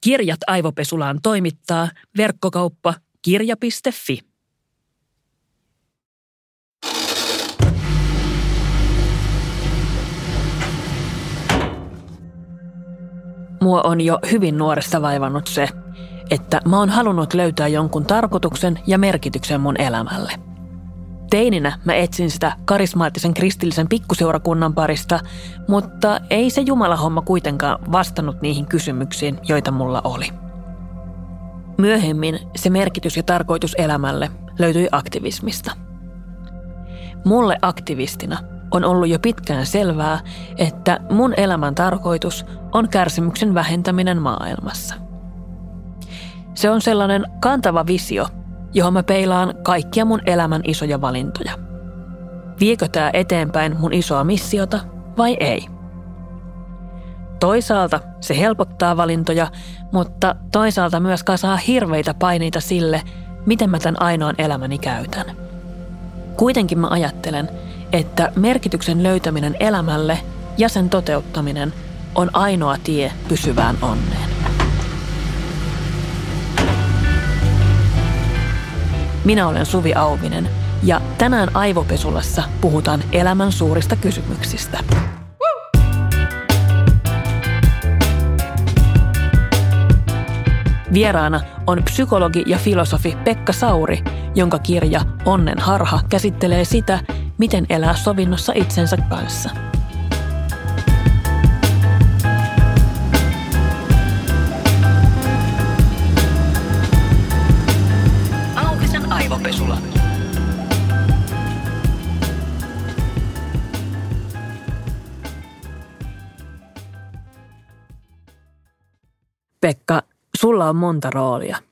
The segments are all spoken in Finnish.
Kirjat aivopesulaan toimittaa verkkokauppa kirja.fi. Mua on jo hyvin nuoresta vaivannut se, että mä oon halunnut löytää jonkun tarkoituksen ja merkityksen mun elämälle. Teininä mä etsin sitä karismaattisen kristillisen pikkuseurakunnan parista, mutta ei se Jumala-homma kuitenkaan vastannut niihin kysymyksiin, joita mulla oli. Myöhemmin se merkitys ja tarkoitus elämälle löytyi aktivismista. Mulle aktivistina on ollut jo pitkään selvää, että mun elämän tarkoitus on kärsimyksen vähentäminen maailmassa. Se on sellainen kantava visio, johon mä peilaan kaikkia mun elämän isoja valintoja. Viekö tämä eteenpäin mun isoa missiota vai ei? Toisaalta se helpottaa valintoja, mutta toisaalta myös kasaa hirveitä paineita sille, miten mä tämän ainoan elämäni käytän. Kuitenkin mä ajattelen, että merkityksen löytäminen elämälle ja sen toteuttaminen on ainoa tie pysyvään onneen. Minä olen Suvi Auvinen ja tänään Aivopesulassa puhutaan elämän suurista kysymyksistä. Vieraana on psykologi ja filosofi Pekka Sauri, jonka kirja Onnen harha käsittelee sitä, miten elää sovinnossa itsensä kanssa. Pekka, sulla on monta roolia –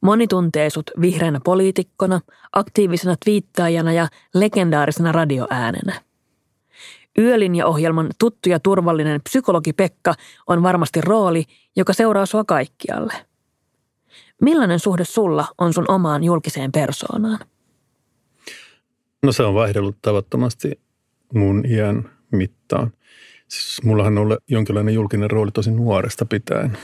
Moni tuntee sut vihreänä poliitikkona, aktiivisena twiittaajana ja legendaarisena radioäänenä. Yölinja-ohjelman tuttu ja turvallinen psykologi Pekka on varmasti rooli, joka seuraa sua kaikkialle. Millainen suhde sulla on sun omaan julkiseen persoonaan? No se on vaihdellut tavattomasti mun iän mittaan. Siis mullahan on ollut jonkinlainen julkinen rooli tosi nuoresta pitäen.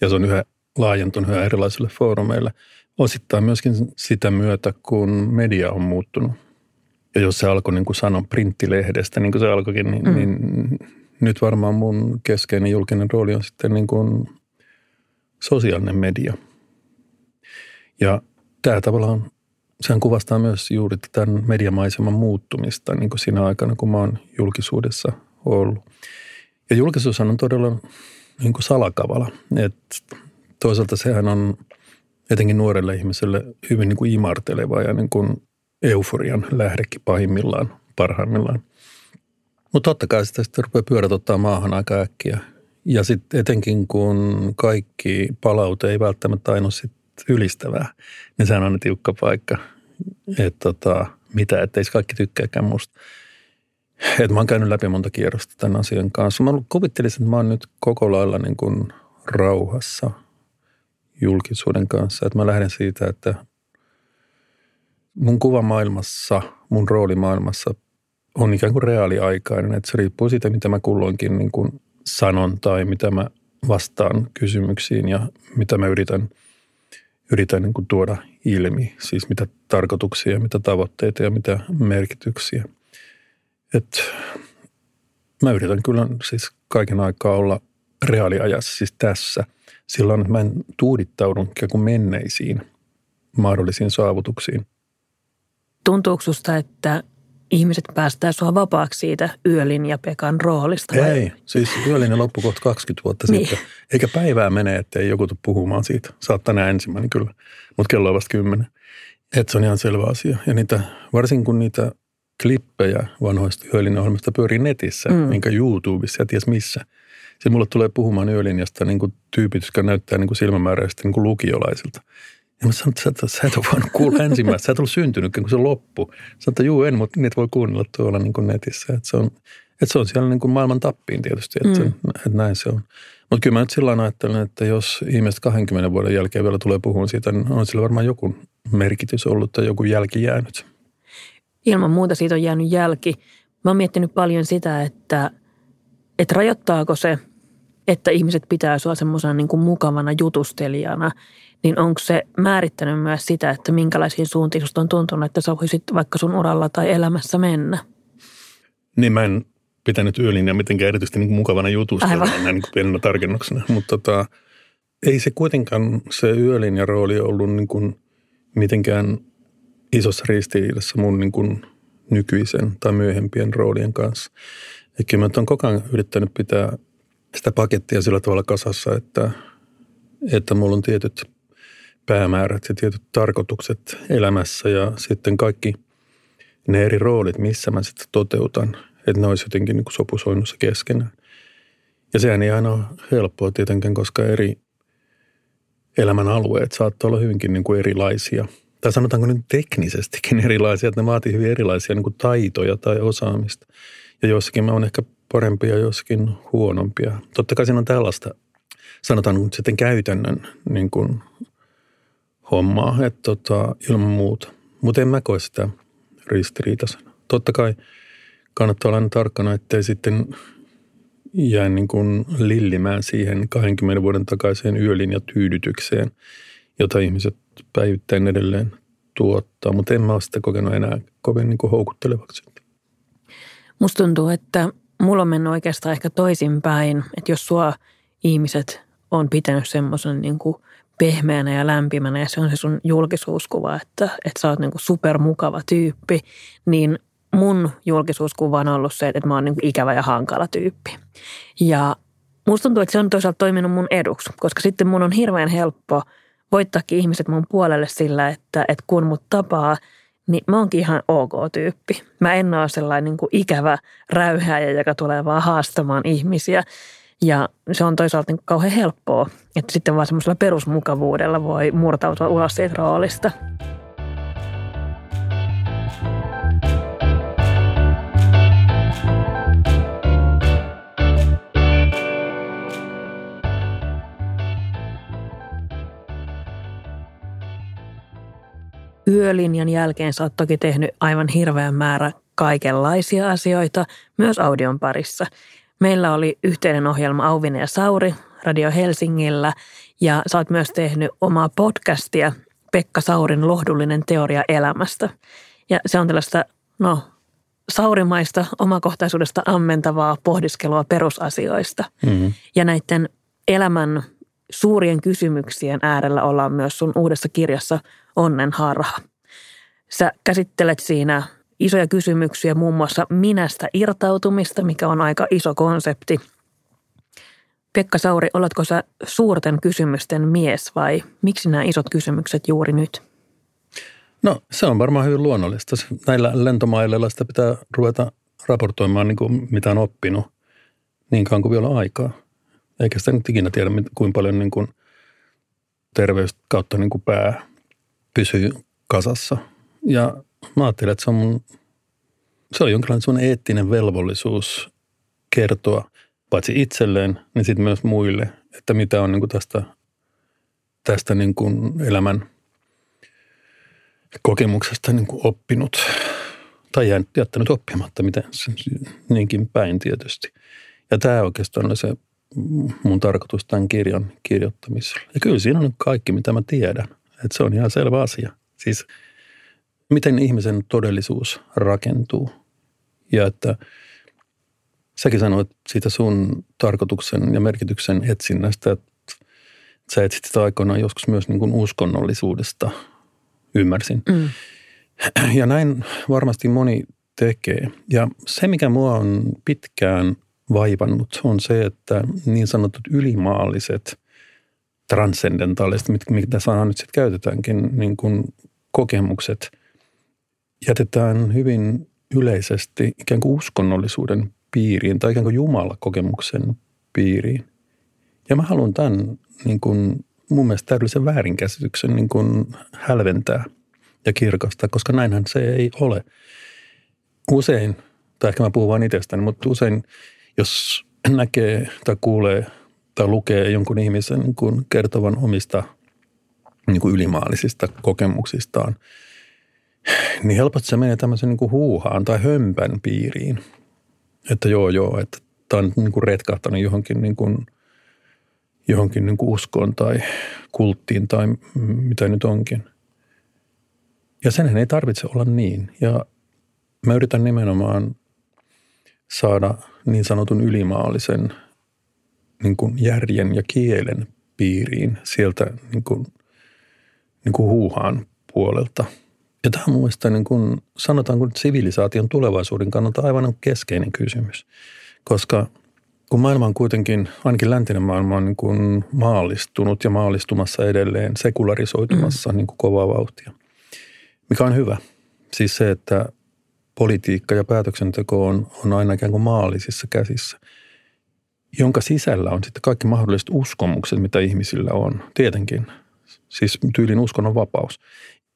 Ja se on yhä laajentunut yhä erilaisille foorumeille. Osittain myöskin sitä myötä, kun media on muuttunut. Ja jos se alkoi niin kuin sanon printtilehdestä, niin kuin se alkoikin, niin, mm. niin nyt varmaan mun keskeinen julkinen rooli on sitten niin kuin sosiaalinen media. Ja tämä tavallaan, sehän kuvastaa myös juuri tämän mediamaiseman muuttumista niin kuin siinä aikana, kun mä oon julkisuudessa ollut. Ja julkisuus on todella niin kuin salakavala. Että toisaalta sehän on etenkin nuorelle ihmiselle hyvin niin kuin imarteleva ja niin kuin euforian lähdekin pahimmillaan, parhaimmillaan. Mutta totta kai sitä sitten rupeaa pyörät ottaa maahan aika äkkiä. Ja sitten etenkin kun kaikki palaute ei välttämättä aina ole ylistävää, niin sehän on tiukka paikka. Että tota, mitä, ettei kaikki tykkääkään musta. Et mä oon käynyt läpi monta kierrosta tämän asian kanssa. Mä kuvittelisin, että mä oon nyt koko lailla niin kuin rauhassa – julkisuuden kanssa. Että mä lähden siitä, että mun kuva maailmassa, mun rooli maailmassa on ikään kuin reaaliaikainen. Että se riippuu siitä, mitä mä kulloinkin niin kuin sanon tai mitä mä vastaan kysymyksiin ja mitä mä yritän, yritän niin kuin tuoda ilmi. Siis mitä tarkoituksia, mitä tavoitteita ja mitä merkityksiä. Et mä yritän kyllä siis kaiken aikaa olla reaaliajassa, siis tässä – silloin mä en tuudittaudu ikään kuin menneisiin mahdollisiin saavutuksiin. Tuntuuko susta, että ihmiset päästää sua vapaaksi siitä Yölin ja Pekan roolista? Vai? Ei, siis Yölin loppui kohta 20 vuotta niin. sitten. Eikä päivää mene, että ei joku tule puhumaan siitä. Saattaa tänään ensimmäinen kyllä, mutta kello on vasta kymmenen. Että se on ihan selvä asia. Ja niitä, varsinkin kun niitä klippejä vanhoista Yölin ohjelmista pyörii netissä, mm. minkä YouTubessa ja ties missä – se mulle tulee puhumaan yölinjasta niin kuin tyypit, jotka näyttää niin kuin silmämääräisesti niin kuin lukiolaisilta. Ja mä sanoin, että sä, et, sä et ole voinut kuulla ensimmäistä, sä et ollut syntynyt, kun se loppu. Sanoin, että juu en, mutta niitä voi kuunnella tuolla niin kuin netissä. Että se on, että se on siellä niin kuin maailman tappiin tietysti, että, mm. että näin se on. Mutta kyllä mä nyt sillä ajattelen, että jos ihmiset 20 vuoden jälkeen vielä tulee puhumaan siitä, niin on sillä varmaan joku merkitys ollut tai joku jälki jäänyt. Ilman muuta siitä on jäänyt jälki. Mä oon miettinyt paljon sitä, että – että rajoittaako se että ihmiset pitää sua semmoisena niin kuin mukavana jutustelijana, niin onko se määrittänyt myös sitä, että minkälaisiin suuntiin susta on tuntunut, että sä voisit vaikka sun uralla tai elämässä mennä? Niin mä en pitänyt yölinjaa mitenkään erityisesti niin mukavana jutustelijana niin kuin pienenä tarkennuksena, mutta tota, ei se kuitenkaan se yölinjan rooli ollut niin kuin mitenkään isossa ristiriidassa mun niin kuin nykyisen tai myöhempien roolien kanssa. Eikä mä oon koko ajan yrittänyt pitää sitä pakettia sillä tavalla kasassa, että, että mulla on tietyt päämäärät ja tietyt tarkoitukset elämässä ja sitten kaikki ne eri roolit, missä mä sitten toteutan, että ne olisi jotenkin niin kuin sopusoinnussa keskenään. Ja sehän ei aina ole helppoa tietenkään, koska eri elämän alueet saattaa olla hyvinkin niin kuin erilaisia. Tai sanotaanko nyt teknisestikin erilaisia, että ne vaatii hyvin erilaisia niin kuin taitoja tai osaamista. Ja joissakin mä oon ehkä parempia ja joissakin huonompia. Totta kai siinä on tällaista, sanotaan nyt sitten käytännön niin kuin hommaa, että tota, ilman muuta. Mutta en mä koe sitä ristiriitaisena. Totta kai kannattaa olla tarkkana, ettei sitten jää niin kuin lillimään siihen 20 vuoden takaiseen yölinja tyydytykseen, jota ihmiset päivittäin edelleen tuottaa. Mutta en mä ole sitä kokenut enää kovin niin kuin houkuttelevaksi. Musta tuntuu, että mulla on mennyt oikeastaan ehkä toisinpäin, että jos sua ihmiset on pitänyt semmoisen niin pehmeänä ja lämpimänä ja se on se sun julkisuuskuva, että, että sä oot niin supermukava tyyppi, niin mun julkisuuskuva on ollut se, että mä oon niin ikävä ja hankala tyyppi. Ja musta tuntuu, että se on toisaalta toiminut mun eduksi, koska sitten mun on hirveän helppo voittaakin ihmiset mun puolelle sillä, että, että kun mut tapaa, niin mä oonkin ihan ok tyyppi. Mä en ole sellainen niin kuin ikävä räyhääjä, joka tulee vaan haastamaan ihmisiä. Ja se on toisaalta niin kauhean helppoa, että sitten vaan semmoisella perusmukavuudella voi murtautua ulos siitä roolista. Yölinjan jälkeen sä oot toki tehnyt aivan hirveän määrä kaikenlaisia asioita, myös audion parissa. Meillä oli yhteinen ohjelma Auvinen ja Sauri Radio Helsingillä ja sä oot myös tehnyt omaa podcastia Pekka Saurin lohdullinen teoria elämästä. Ja se on tällaista, no, saurimaista omakohtaisuudesta ammentavaa pohdiskelua perusasioista. Mm-hmm. Ja näiden elämän suurien kysymyksien äärellä ollaan myös sun uudessa kirjassa Onnen harha. Sä käsittelet siinä isoja kysymyksiä, muun muassa minästä irtautumista, mikä on aika iso konsepti. Pekka Sauri, oletko sä suurten kysymysten mies vai miksi nämä isot kysymykset juuri nyt? No se on varmaan hyvin luonnollista. Näillä lentomailleilla sitä pitää ruveta raportoimaan, niin kuin mitä on oppinut niin kauan kuin vielä aikaa. Eikä sitä nyt ikinä tiedä, kuinka paljon niin kuin terveys kautta niin kuin pää pysyy kasassa. Ja mä ajattelen, että se on, mun, se on jonkinlainen sun eettinen velvollisuus kertoa paitsi itselleen, niin sitten myös muille, että mitä on niin kuin tästä, tästä niin kuin elämän kokemuksesta niin kuin oppinut tai jättänyt oppimatta, miten niinkin päin tietysti. Ja tämä oikeastaan on se mun tarkoitus tämän kirjan kirjoittamisella. Ja kyllä siinä on kaikki, mitä mä tiedän. Että se on ihan selvä asia. Siis miten ihmisen todellisuus rakentuu. Ja että säkin sanoit siitä sun tarkoituksen ja merkityksen etsinnästä, että sä etsit sitä aikoinaan joskus myös niin kuin uskonnollisuudesta, ymmärsin. Mm. Ja näin varmasti moni tekee. Ja se, mikä mua on pitkään vaivannut, on se, että niin sanotut ylimaalliset – transcendentaaliset, mitä sanaa nyt sitten käytetäänkin, niin kuin kokemukset jätetään hyvin yleisesti ikään kuin uskonnollisuuden piiriin tai ikään kuin Jumala-kokemuksen piiriin. Ja mä haluan tämän niin kuin, mun mielestä täydellisen väärinkäsityksen niin kuin hälventää ja kirkastaa, koska näinhän se ei ole. Usein, tai ehkä mä puhun vain itsestäni, mutta usein jos näkee tai kuulee tai lukee jonkun ihmisen niin kuin kertovan omista niin kuin ylimaallisista kokemuksistaan, niin helposti se menee tämmöisen niin kuin huuhaan tai hömpän piiriin. Että joo, joo, että tämä on niin kuin retkahtanut johonkin niin kuin johonkin niin kuin uskoon tai kulttiin tai mitä nyt onkin. Ja senhän ei tarvitse olla niin. Ja mä yritän nimenomaan saada niin sanotun ylimaallisen niin kuin järjen ja kielen piiriin sieltä niin kuin, niin kuin huuhaan puolelta. Ja tämä on mun mielestä niin kuin, sanotaanko sivilisaation tulevaisuuden kannalta aivan keskeinen kysymys, koska kun maailma on kuitenkin, ainakin läntinen maailma on niin kuin maallistunut ja maallistumassa edelleen, sekularisoitumassa mm. niin kuin kovaa vauhtia, mikä on hyvä. Siis se, että politiikka ja päätöksenteko on, on aina ikään kuin maallisissa käsissä, jonka sisällä on sitten kaikki mahdolliset uskomukset, mitä ihmisillä on. Tietenkin. Siis tyylin uskonnon vapaus.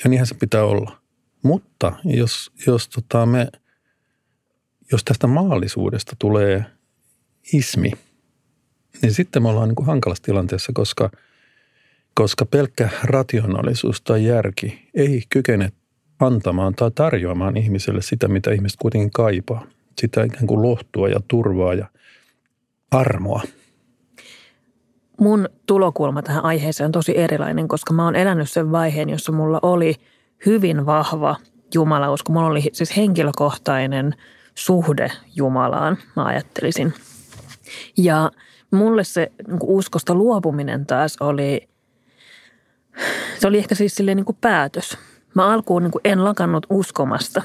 Ja niinhän se pitää olla. Mutta jos, jos, tota me, jos tästä maallisuudesta tulee ismi, niin sitten me ollaan niin kuin hankalassa tilanteessa, koska, koska pelkkä rationaalisuus tai järki ei kykene antamaan tai tarjoamaan ihmiselle sitä, mitä ihmiset kuitenkin kaipaa. Sitä ikään kuin lohtua ja turvaa ja armoa. Mun tulokulma tähän aiheeseen on tosi erilainen, koska mä oon elänyt sen vaiheen, jossa mulla oli hyvin vahva jumalausko. Mulla oli siis henkilökohtainen suhde Jumalaan, mä ajattelisin. Ja mulle se niin uskosta luopuminen taas oli, se oli ehkä siis silleen niin päätös – Mä alkuun niin en lakannut uskomasta,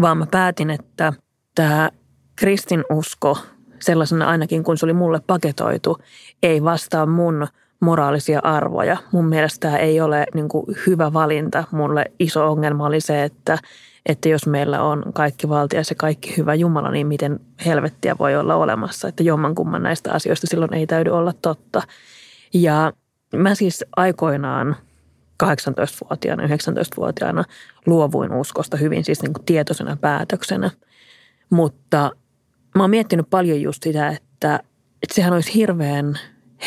vaan mä päätin, että tämä kristinusko, sellaisena ainakin kun se oli mulle paketoitu, ei vastaa mun moraalisia arvoja. Mun mielestä tämä ei ole niin kuin hyvä valinta. Mulle iso ongelma oli se, että, että jos meillä on kaikki valtia ja kaikki hyvä Jumala, niin miten helvettiä voi olla olemassa. Että jommankumman näistä asioista silloin ei täydy olla totta. Ja mä siis aikoinaan – 18-vuotiaana, 19-vuotiaana luovuin uskosta hyvin siis niin kuin tietoisena päätöksenä. Mutta mä oon miettinyt paljon just sitä, että, että sehän olisi hirveän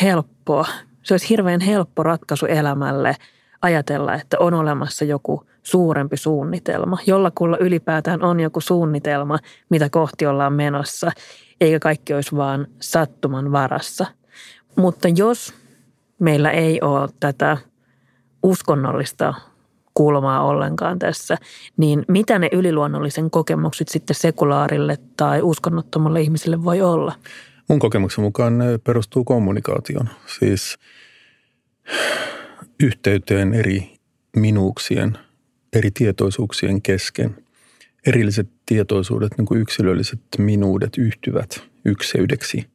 helppoa. Se olisi hirveän helppo ratkaisu elämälle ajatella, että on olemassa joku suurempi suunnitelma. Jollakulla ylipäätään on joku suunnitelma, mitä kohti ollaan menossa, eikä kaikki olisi vaan sattuman varassa. Mutta jos meillä ei ole tätä – uskonnollista kulmaa ollenkaan tässä, niin mitä ne yliluonnollisen kokemukset sitten sekulaarille tai uskonnottomalle ihmisille voi olla? Mun kokemuksen mukaan ne perustuu kommunikaation, siis yhteyteen eri minuuksien, eri tietoisuuksien kesken. Erilliset tietoisuudet, niin kuin yksilölliset minuudet yhtyvät ykseydeksi.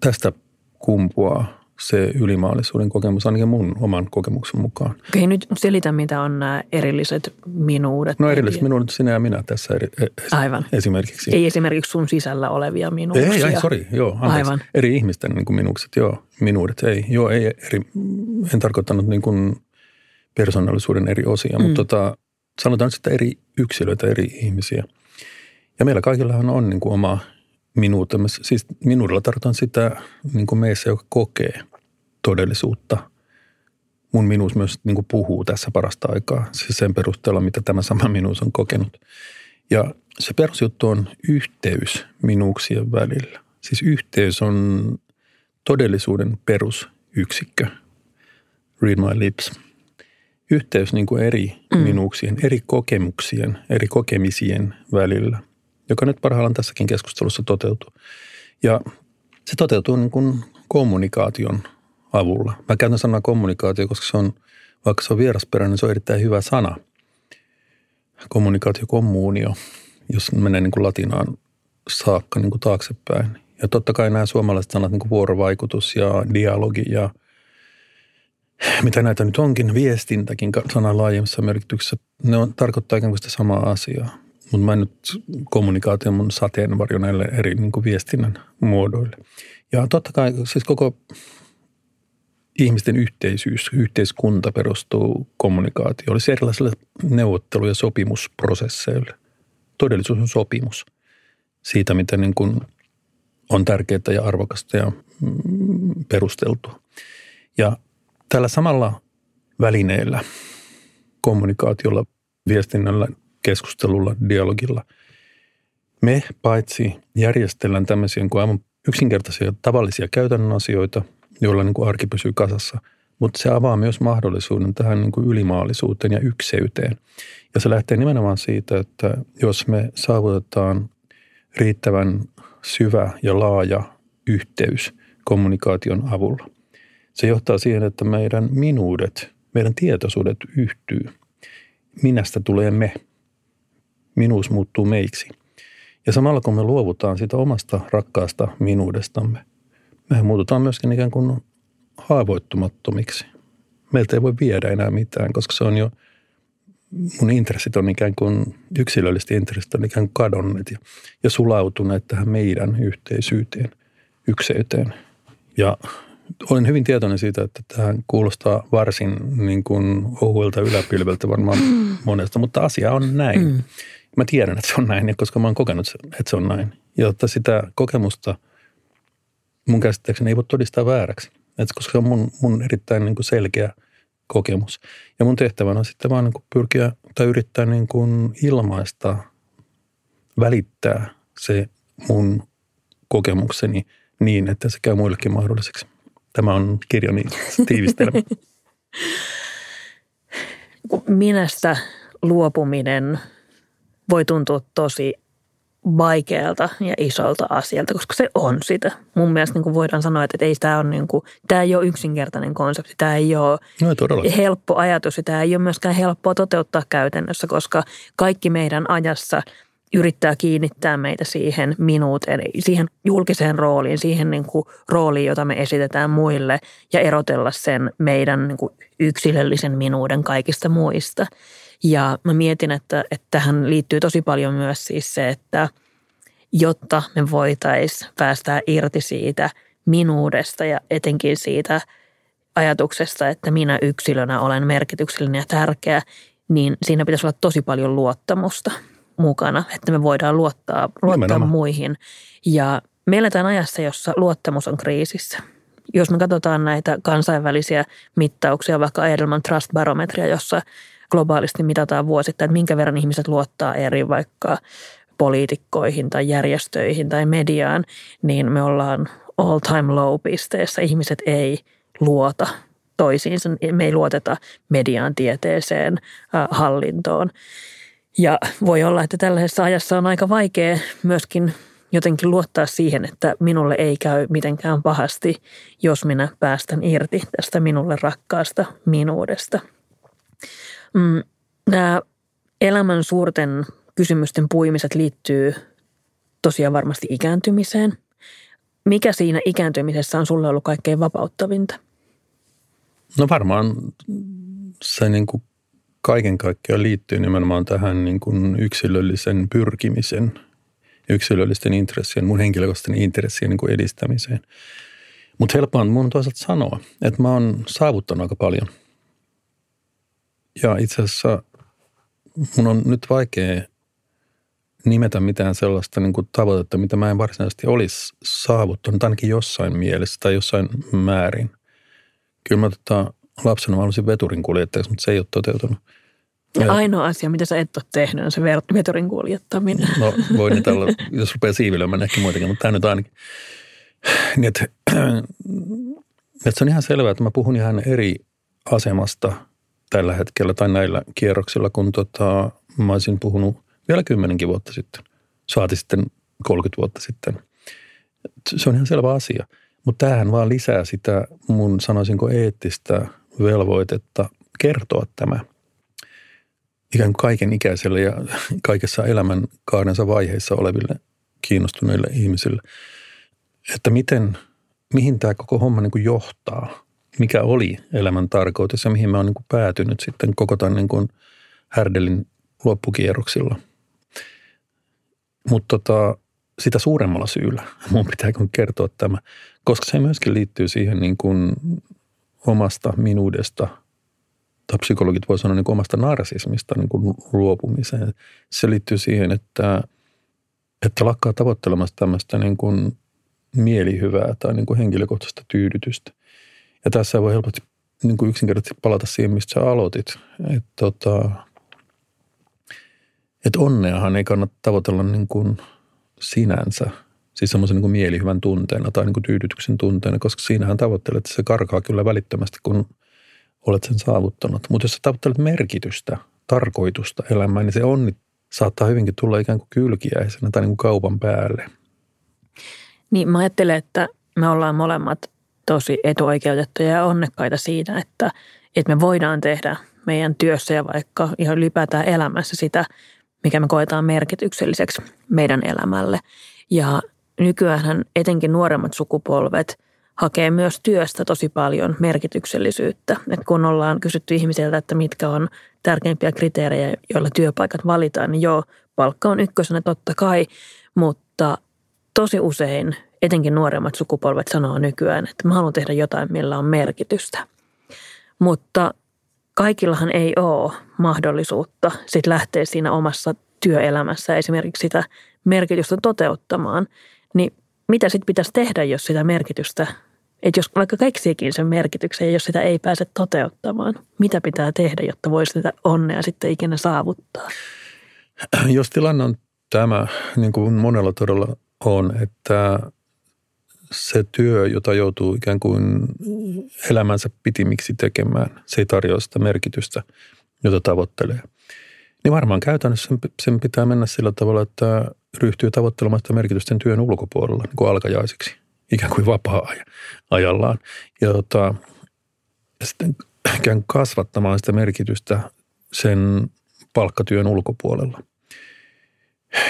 Tästä kumpuaa se ylimaallisuuden kokemus, ainakin mun oman kokemuksen mukaan. Okei, nyt selitä, mitä on nämä erilliset minuudet. No erilliset minuudet, sinä ja minä tässä eri, e- Aivan. esimerkiksi. Ei esimerkiksi sun sisällä olevia minuuksia. Ei, ei, sori, joo, anteeksi. Aivan. Eri ihmisten niin kuin minuukset, joo, minuudet, ei. Joo, ei eri, en tarkoittanut niin kuin persoonallisuuden eri osia, mm. mutta tota, sanotaan sitten eri yksilöitä, eri ihmisiä. Ja meillä kaikillahan on niin kuin oma minuutemme. Siis minuudella tarkoitan sitä niin kuin meissä, joka kokee todellisuutta. Mun minuus myös niin kuin puhuu tässä parasta aikaa, siis sen perusteella, mitä tämä sama minuus on kokenut. Ja se perusjuttu on yhteys minuuksien välillä. Siis yhteys on todellisuuden perusyksikkö. Read my lips. Yhteys niin kuin eri mm. minuuksien, eri kokemuksien, eri kokemisien välillä – joka nyt parhaillaan tässäkin keskustelussa toteutuu. Ja se toteutuu niin kuin kommunikaation avulla. Mä käytän sanaa kommunikaatio, koska se on, vaikka se on vierasperäinen, niin se on erittäin hyvä sana. Kommunikaatio, kommunio, jos menee niin kuin latinaan saakka niin kuin taaksepäin. Ja totta kai nämä suomalaiset sanat, niin kuin vuorovaikutus ja dialogi ja mitä näitä nyt onkin, viestintäkin sanan laajemmassa merkityksessä, ne on, tarkoittaa ikään kuin sitä samaa asiaa. Mutta mä nyt kommunikaation mun sateenvarjo näille eri niin kuin viestinnän muodoille. Ja totta kai siis koko ihmisten yhteisyys, yhteiskunta perustuu kommunikaatioon. Erilaisille neuvottelu- ja sopimusprosesseille. Todellisuus on sopimus siitä, mitä niin kuin on tärkeää ja arvokasta ja mm, perusteltua. Ja tällä samalla välineellä, kommunikaatiolla, viestinnällä – keskustelulla, dialogilla. Me paitsi järjestellään tämmöisiä kuin aivan yksinkertaisia tavallisia käytännön asioita, joilla niin kuin arki pysyy kasassa. Mutta se avaa myös mahdollisuuden tähän niin kuin ylimaallisuuteen ja ykseyteen. Ja se lähtee nimenomaan siitä, että jos me saavutetaan riittävän syvä ja laaja yhteys kommunikaation avulla, se johtaa siihen, että meidän minuudet, meidän tietoisuudet yhtyy. Minästä tulee me. Minuus muuttuu meiksi. Ja samalla kun me luovutaan siitä omasta rakkaasta minuudestamme, mehän muututaan myöskin ikään kuin haavoittumattomiksi. Meiltä ei voi viedä enää mitään, koska se on jo, mun intressit on ikään kuin, yksilöllisesti intressit on ikään kuin kadonneet ja, ja sulautuneet tähän meidän yhteisyyteen, ykseyteen. Ja olen hyvin tietoinen siitä, että tähän kuulostaa varsin niin kuin ohuelta yläpilveltä varmaan monesta, mutta asia on näin. Mm. Mä tiedän, että se on näin, koska mä oon kokenut, että se on näin. Jotta sitä kokemusta mun käsittääkseni ei voi todistaa vääräksi. Et koska se on mun, mun erittäin niin kuin selkeä kokemus. Ja mun tehtävänä on sitten vaan niin kuin pyrkiä tai yrittää niin kuin ilmaista, välittää se mun kokemukseni niin, että se käy muillekin mahdolliseksi. Tämä on kirjani tiivistelmä. Minästä luopuminen voi tuntua tosi vaikealta ja isolta asialta, koska se on sitä. Mun mielestä niin kuin voidaan sanoa, että ei tämä, on niin kuin, tämä ei ole yksinkertainen konsepti, tämä ei ole no, ei helppo ajatus ja tämä ei ole myöskään helppoa toteuttaa käytännössä, koska kaikki meidän ajassa yrittää kiinnittää meitä siihen minuuteen, siihen julkiseen rooliin, siihen niin kuin rooliin, jota me esitetään muille ja erotella sen meidän niin kuin yksilöllisen minuuden kaikista muista. Ja mä mietin, että, että tähän liittyy tosi paljon myös siis se, että jotta me voitaisiin päästää irti siitä minuudesta ja etenkin siitä ajatuksesta, että minä yksilönä olen merkityksellinen ja tärkeä, niin siinä pitäisi olla tosi paljon luottamusta mukana, että me voidaan luottaa, luottaa muihin. Ja me eletään ajassa, jossa luottamus on kriisissä. Jos me katsotaan näitä kansainvälisiä mittauksia, vaikka Edelman Trust Barometria, jossa globaalisti mitataan vuosittain, että minkä verran ihmiset luottaa eri vaikka poliitikkoihin tai järjestöihin tai mediaan, niin me ollaan all time low pisteessä. Ihmiset ei luota toisiinsa. Me ei luoteta mediaan, tieteeseen, hallintoon. Ja voi olla, että tällaisessa ajassa on aika vaikea myöskin jotenkin luottaa siihen, että minulle ei käy mitenkään pahasti, jos minä päästän irti tästä minulle rakkaasta minuudesta – Mm, nämä elämän suurten kysymysten puimiset liittyy tosiaan varmasti ikääntymiseen. Mikä siinä ikääntymisessä on sulle ollut kaikkein vapauttavinta? No varmaan se niin kuin kaiken kaikkiaan liittyy nimenomaan tähän niin kuin yksilöllisen pyrkimisen, yksilöllisten intressien, mun henkilökohtaisten intressien niin kuin edistämiseen. Mutta helppoa mun toisaalta sanoa, että mä oon saavuttanut aika paljon – ja itse asiassa mun on nyt vaikea nimetä mitään sellaista niin kuin tavoitetta, mitä mä en varsinaisesti olisi saavuttanut, ainakin jossain mielessä tai jossain määrin. Kyllä mä tota, lapsena mä halusin veturin kuljettajaksi, mutta se ei ole toteutunut. Ja ainoa asia, mitä sä et ole tehnyt, on se veturin kuljettaminen. No voi niitä olla, jos rupeaa siivilöimään ehkä muitakin, mutta tämä nyt ainakin. Niin, että, että se on ihan selvää, että mä puhun ihan eri asemasta – tällä hetkellä tai näillä kierroksilla, kun tota, mä olisin puhunut vielä kymmenenkin vuotta sitten. Saati sitten 30 vuotta sitten. Se on ihan selvä asia. Mutta tämähän vaan lisää sitä mun sanoisinko eettistä velvoitetta kertoa tämä ikään kuin kaiken ikäiselle ja kaikessa elämän kaarensa vaiheissa oleville kiinnostuneille ihmisille, että miten, mihin tämä koko homma niin kuin johtaa – mikä oli elämän tarkoitus ja mihin mä oon niin päätynyt sitten koko tämän niin kuin härdelin loppukierroksilla. Mutta tota, sitä suuremmalla syyllä mun pitää kertoa tämä, koska se myöskin liittyy siihen niin kuin omasta minuudesta, tai psykologit voi sanoa niin omasta narsismista niin kuin luopumiseen. Se liittyy siihen, että, että lakkaa tavoittelemasta tämmöistä niin kuin mielihyvää tai niin kuin henkilökohtaista tyydytystä – ja tässä voi helposti niin kuin yksinkertaisesti palata siihen, mistä sä aloitit. Että tota, et onneahan ei kannata tavoitella niin kuin sinänsä, Siis semmoisen niin mielihyvän tunteena tai niin kuin tyydytyksen tunteena, koska siinähän tavoittelet, että se karkaa kyllä välittömästi, kun olet sen saavuttanut. Mutta jos sä tavoittelet merkitystä, tarkoitusta elämään, niin se onni saattaa hyvinkin tulla ikään kuin kylkiäisenä tai niin kuin kaupan päälle. Niin mä ajattelen, että me ollaan molemmat tosi etuoikeutettuja ja onnekkaita siitä, että, että me voidaan tehdä meidän työssä ja vaikka ihan ylipäätään elämässä sitä, mikä me koetaan merkitykselliseksi meidän elämälle. Ja nykyään etenkin nuoremmat sukupolvet hakee myös työstä tosi paljon merkityksellisyyttä. Et kun ollaan kysytty ihmisiltä, että mitkä on tärkeimpiä kriteerejä, joilla työpaikat valitaan, niin joo, palkka on ykkösenä totta kai, mutta tosi usein etenkin nuoremmat sukupolvet sanoo nykyään, että mä haluan tehdä jotain, millä on merkitystä. Mutta kaikillahan ei ole mahdollisuutta sit lähteä siinä omassa työelämässä esimerkiksi sitä merkitystä toteuttamaan. Niin mitä sitten pitäisi tehdä, jos sitä merkitystä, että jos vaikka keksiikin sen merkityksen ja jos sitä ei pääse toteuttamaan, mitä pitää tehdä, jotta voisi sitä onnea sitten ikinä saavuttaa? Jos tilanne on tämä, niin kuin monella todella on, että se työ, jota joutuu ikään kuin elämänsä pitimiksi tekemään, se ei tarjoa sitä merkitystä, jota tavoittelee. Niin varmaan käytännössä sen pitää mennä sillä tavalla, että ryhtyy tavoittelemaan sitä merkitysten työn ulkopuolella niin kuin alkajaisiksi, ikään kuin vapaa-ajallaan. Ja, tota, ja sitten ikään kasvattamaan sitä merkitystä sen palkkatyön ulkopuolella.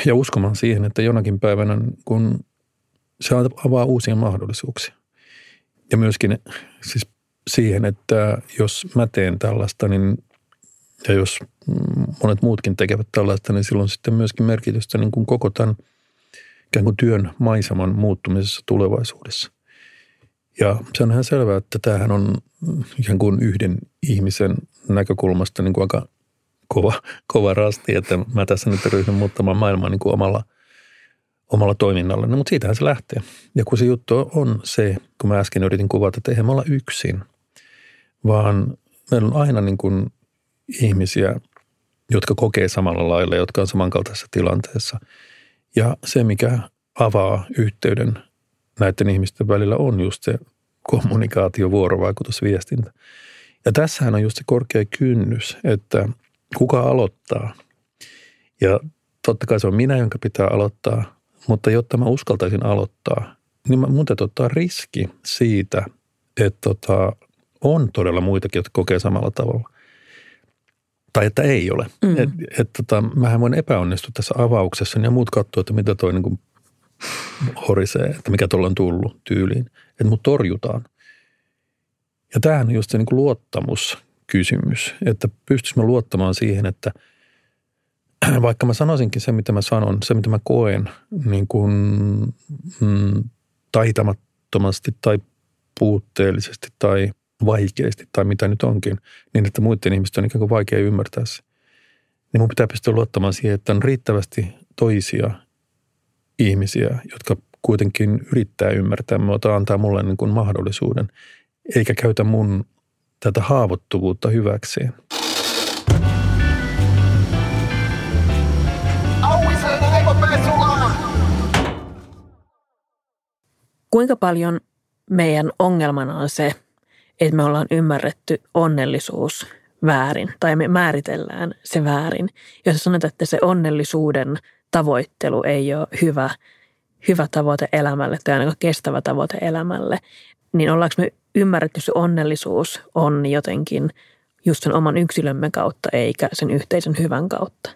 Ja uskomaan siihen, että jonakin päivänä, kun se avaa uusia mahdollisuuksia. Ja myöskin siis siihen, että jos mä teen tällaista, niin ja jos monet muutkin tekevät tällaista, niin silloin sitten myöskin merkitystä niin kuin koko tämän ikään kuin työn maiseman muuttumisessa tulevaisuudessa. Ja se on ihan selvää, että tämähän on ikään kuin yhden ihmisen näkökulmasta niin kuin aika kova, kova rasti, että mä tässä nyt ryhdyn muuttamaan maailmaa niin kuin omalla – omalla toiminnalla. No, mutta siitähän se lähtee. Ja kun se juttu on se, kun mä äsken yritin kuvata, että eihän me olla yksin, vaan meillä on aina niin kuin ihmisiä, jotka kokee samalla lailla, jotka on samankaltaisessa tilanteessa. Ja se, mikä avaa yhteyden näiden ihmisten välillä on just se kommunikaatio, vuorovaikutus, viestintä. Ja tässähän on just se korkea kynnys, että kuka aloittaa. Ja totta kai se on minä, jonka pitää aloittaa, mutta jotta mä uskaltaisin aloittaa, niin mä, mun täytyy ottaa riski siitä, että tota, on todella muitakin, jotka kokee samalla tavalla. Tai että ei ole. Mm. Et, et, tota, mähän voin epäonnistua tässä avauksessa ja muut katsoo, että mitä toi niin kuin horisee, että mikä tuolla on tullut tyyliin. Että mut torjutaan. Ja tämähän on just se niin kuin luottamuskysymys, että pystyisimme luottamaan siihen, että – vaikka mä sanoisinkin se, mitä mä sanon, se, mitä mä koen niin kuin, mm, taitamattomasti tai puutteellisesti tai vaikeasti tai mitä nyt onkin, niin että muiden ihmisten on ikään kuin vaikea ymmärtää se. Niin mun pitää pystyä luottamaan siihen, että on riittävästi toisia ihmisiä, jotka kuitenkin yrittää ymmärtää, mutta antaa mulle niin kuin mahdollisuuden, eikä käytä mun tätä haavoittuvuutta hyväkseen. Kuinka paljon meidän ongelmana on se, että me ollaan ymmärretty onnellisuus väärin tai me määritellään se väärin. Jos sanotaan, että se onnellisuuden tavoittelu ei ole hyvä, hyvä tavoite elämälle tai ainakaan kestävä tavoite elämälle, niin ollaanko me ymmärretty se onnellisuus on jotenkin just sen oman yksilömme kautta eikä sen yhteisen hyvän kautta?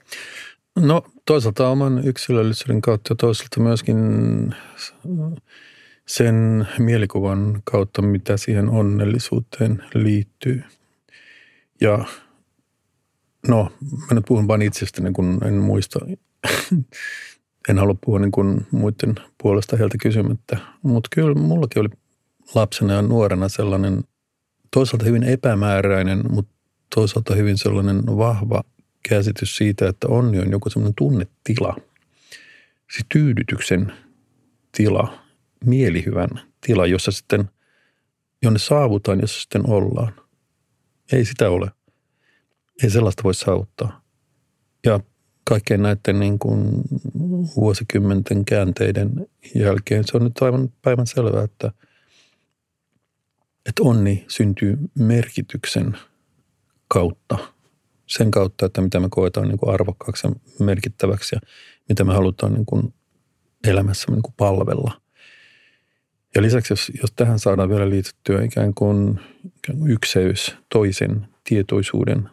No toisaalta oman yksilöllisyyden kautta ja toisaalta myöskin sen mielikuvan kautta, mitä siihen onnellisuuteen liittyy. Ja no, mä nyt puhun vain itsestäni, kun en muista, en halua puhua niin kuin muiden puolesta heiltä kysymättä. Mutta kyllä mullakin oli lapsena ja nuorena sellainen toisaalta hyvin epämääräinen, mutta toisaalta hyvin sellainen vahva käsitys siitä, että onni on joku sellainen tunnetila. Siis tyydytyksen tila, mielihyvän tila, jossa sitten, jonne saavutaan, jossa sitten ollaan. Ei sitä ole. Ei sellaista voi saavuttaa. Ja kaikkien näiden niin kuin vuosikymmenten käänteiden jälkeen se on nyt aivan päivän selvää, että, että onni syntyy merkityksen kautta. Sen kautta, että mitä me koetaan niin kuin arvokkaaksi ja merkittäväksi ja mitä me halutaan niin kuin elämässä niin kuin palvella. Ja lisäksi, jos, jos tähän saadaan vielä liitettyä ikään kuin, ikään kuin ykseys toisen tietoisuuden,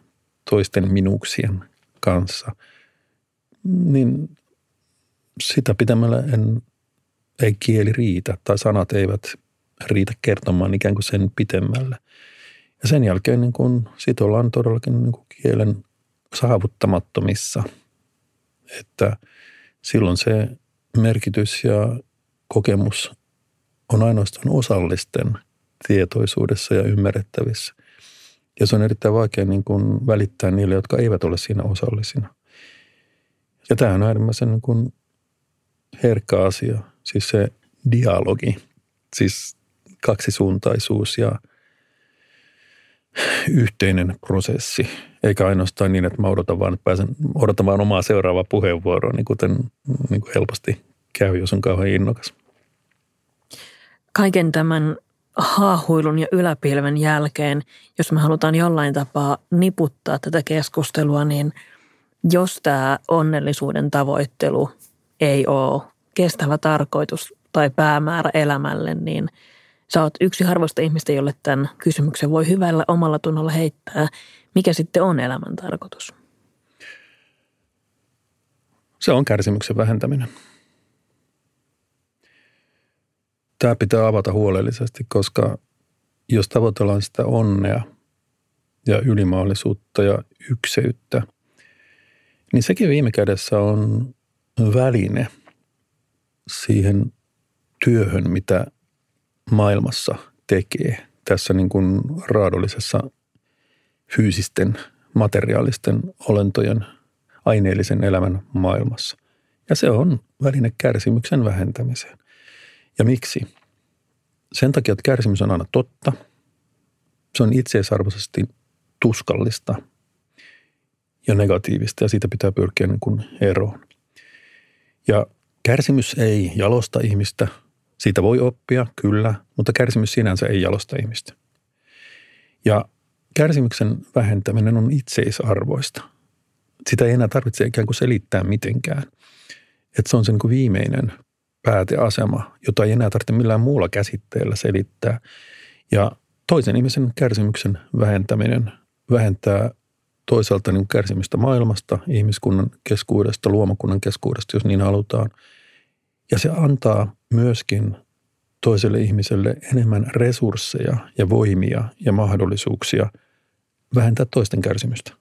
toisten minuuksien kanssa – niin sitä pitämällä en, ei kieli riitä tai sanat eivät riitä kertomaan ikään kuin sen pitemmälle. Ja sen jälkeen niin kun sit ollaan todellakin niin kuin kielen saavuttamattomissa, että silloin se merkitys ja kokemus on ainoastaan osallisten tietoisuudessa ja ymmärrettävissä. Ja se on erittäin vaikea niin kuin välittää niille, jotka eivät ole siinä osallisina. Ja tämä on äärimmäisen niin kuin herkkä asia, siis se dialogi, siis kaksisuuntaisuus ja yhteinen prosessi, eikä ainoastaan niin, että mä odotan vaan, että pääsen, odotan vaan omaa seuraavaa puheenvuoroa, niin kuten niin kuin helposti käy, jos on kauhean innokas. Kaiken tämän haahuilun ja yläpilven jälkeen, jos me halutaan jollain tapaa niputtaa tätä keskustelua, niin – jos tämä onnellisuuden tavoittelu ei ole kestävä tarkoitus tai päämäärä elämälle, niin sä oot yksi harvoista ihmistä, jolle tämän kysymyksen voi hyvällä omalla tunnolla heittää. Mikä sitten on elämän tarkoitus? Se on kärsimyksen vähentäminen. Tämä pitää avata huolellisesti, koska jos tavoitellaan sitä onnea ja ylimaallisuutta ja ykseyttä – niin sekin viime kädessä on väline siihen työhön, mitä maailmassa tekee tässä niin kuin raadollisessa fyysisten, materiaalisten olentojen aineellisen elämän maailmassa. Ja se on väline kärsimyksen vähentämiseen. Ja miksi? Sen takia, että kärsimys on aina totta. Se on itseisarvoisesti tuskallista – ja negatiivista ja siitä pitää pyrkiä niin kuin eroon. Ja kärsimys ei jalosta ihmistä. Siitä voi oppia, kyllä, mutta kärsimys sinänsä ei jalosta ihmistä. Ja kärsimyksen vähentäminen on itseisarvoista. Sitä ei enää tarvitse ikään kuin selittää mitenkään. Että se on se niin kuin viimeinen pääteasema, jota ei enää tarvitse millään muulla käsitteellä selittää. Ja toisen ihmisen kärsimyksen vähentäminen vähentää toisaalta niin kärsimystä maailmasta, ihmiskunnan keskuudesta, luomakunnan keskuudesta, jos niin halutaan. Ja se antaa myöskin toiselle ihmiselle enemmän resursseja ja voimia ja mahdollisuuksia vähentää toisten kärsimystä.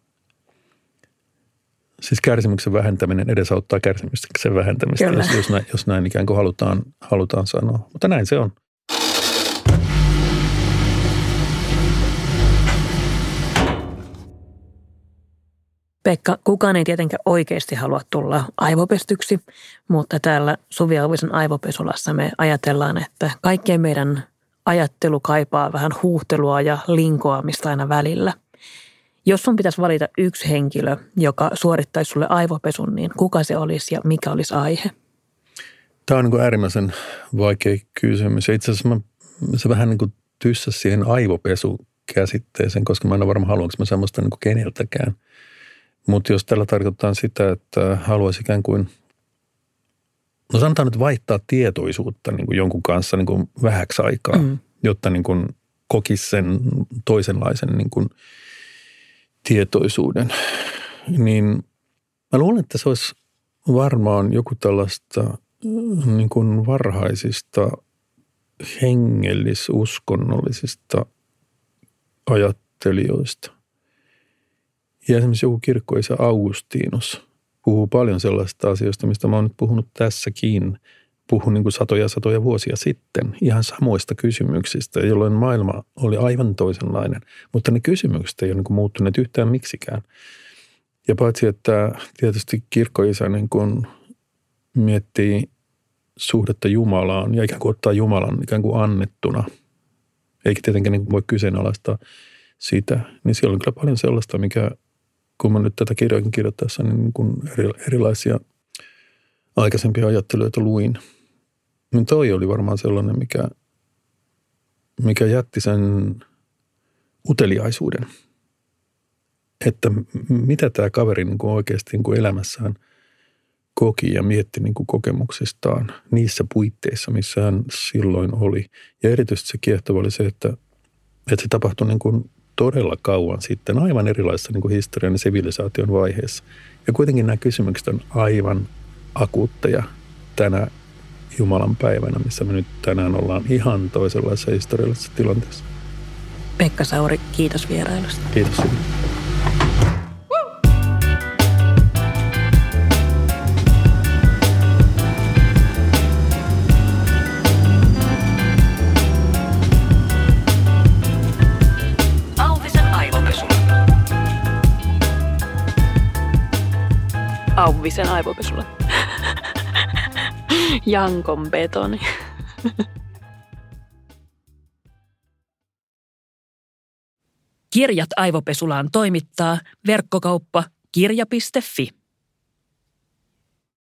Siis kärsimyksen vähentäminen edesauttaa kärsimyksen vähentämistä, jos, jos, näin, jos näin ikään kuin halutaan, halutaan sanoa. Mutta näin se on. Pekka, kukaan ei tietenkään oikeasti halua tulla aivopestyksi, mutta täällä Suvi Alvisen aivopesulassa me ajatellaan, että kaikkien meidän ajattelu kaipaa vähän huuhtelua ja linkoamista aina välillä. Jos sun pitäisi valita yksi henkilö, joka suorittaisi sulle aivopesun, niin kuka se olisi ja mikä olisi aihe? Tämä on niin äärimmäisen vaikea kysymys. Itse asiassa mä, se vähän niin kuin tyssäsi siihen aivopesukäsitteeseen, koska mä en ole varma, haluanko mä semmoista niin kuin keneltäkään – mutta jos tällä tarkoittaa sitä, että haluaisi ikään kuin, no sanotaan nyt vaihtaa tietoisuutta niin kuin jonkun kanssa niin kuin vähäksi aikaa, mm. jotta niin kuin kokisi sen toisenlaisen niin kuin tietoisuuden, niin mä luulen, että se olisi varmaan joku tällaista niin kuin varhaisista hengellis-uskonnollisista ajattelijoista. Ja esimerkiksi joku kirkkoisa Augustinus puhuu paljon sellaisista asioista, mistä mä oon nyt puhunut tässäkin. Puhun niin kuin satoja satoja vuosia sitten ihan samoista kysymyksistä, jolloin maailma oli aivan toisenlainen. Mutta ne kysymykset ei ole niin kuin muuttuneet yhtään miksikään. Ja paitsi, että tietysti kirkkoisä niin kuin miettii suhdetta Jumalaan ja ikään kuin ottaa Jumalan ikään kuin annettuna, eikä tietenkään niin voi kyseenalaistaa sitä, niin siellä on kyllä paljon sellaista, mikä kun mä nyt tätä kirjoakin kirjoittaessa, niin, niin kuin erilaisia aikaisempia ajattelijoita luin, niin toi oli varmaan sellainen, mikä, mikä jätti sen uteliaisuuden. Että mitä tämä kaveri niin kuin oikeasti niin kuin elämässään koki ja mietti niin kuin kokemuksistaan niissä puitteissa, missä hän silloin oli. Ja erityisesti se kiehtova oli se, että, että se tapahtui niin kuin todella kauan sitten, aivan erilaisessa niin kuin historian ja sivilisaation vaiheessa. Ja kuitenkin nämä kysymykset on aivan akuutteja tänä Jumalan päivänä, missä me nyt tänään ollaan ihan toisenlaisessa historiallisessa tilanteessa. Pekka Sauri, kiitos vierailusta. Kiitos sinulle. Auvisen aivopesulle. Jankon betoni. Kirjat aivopesulaan toimittaa verkkokauppa kirja.fi.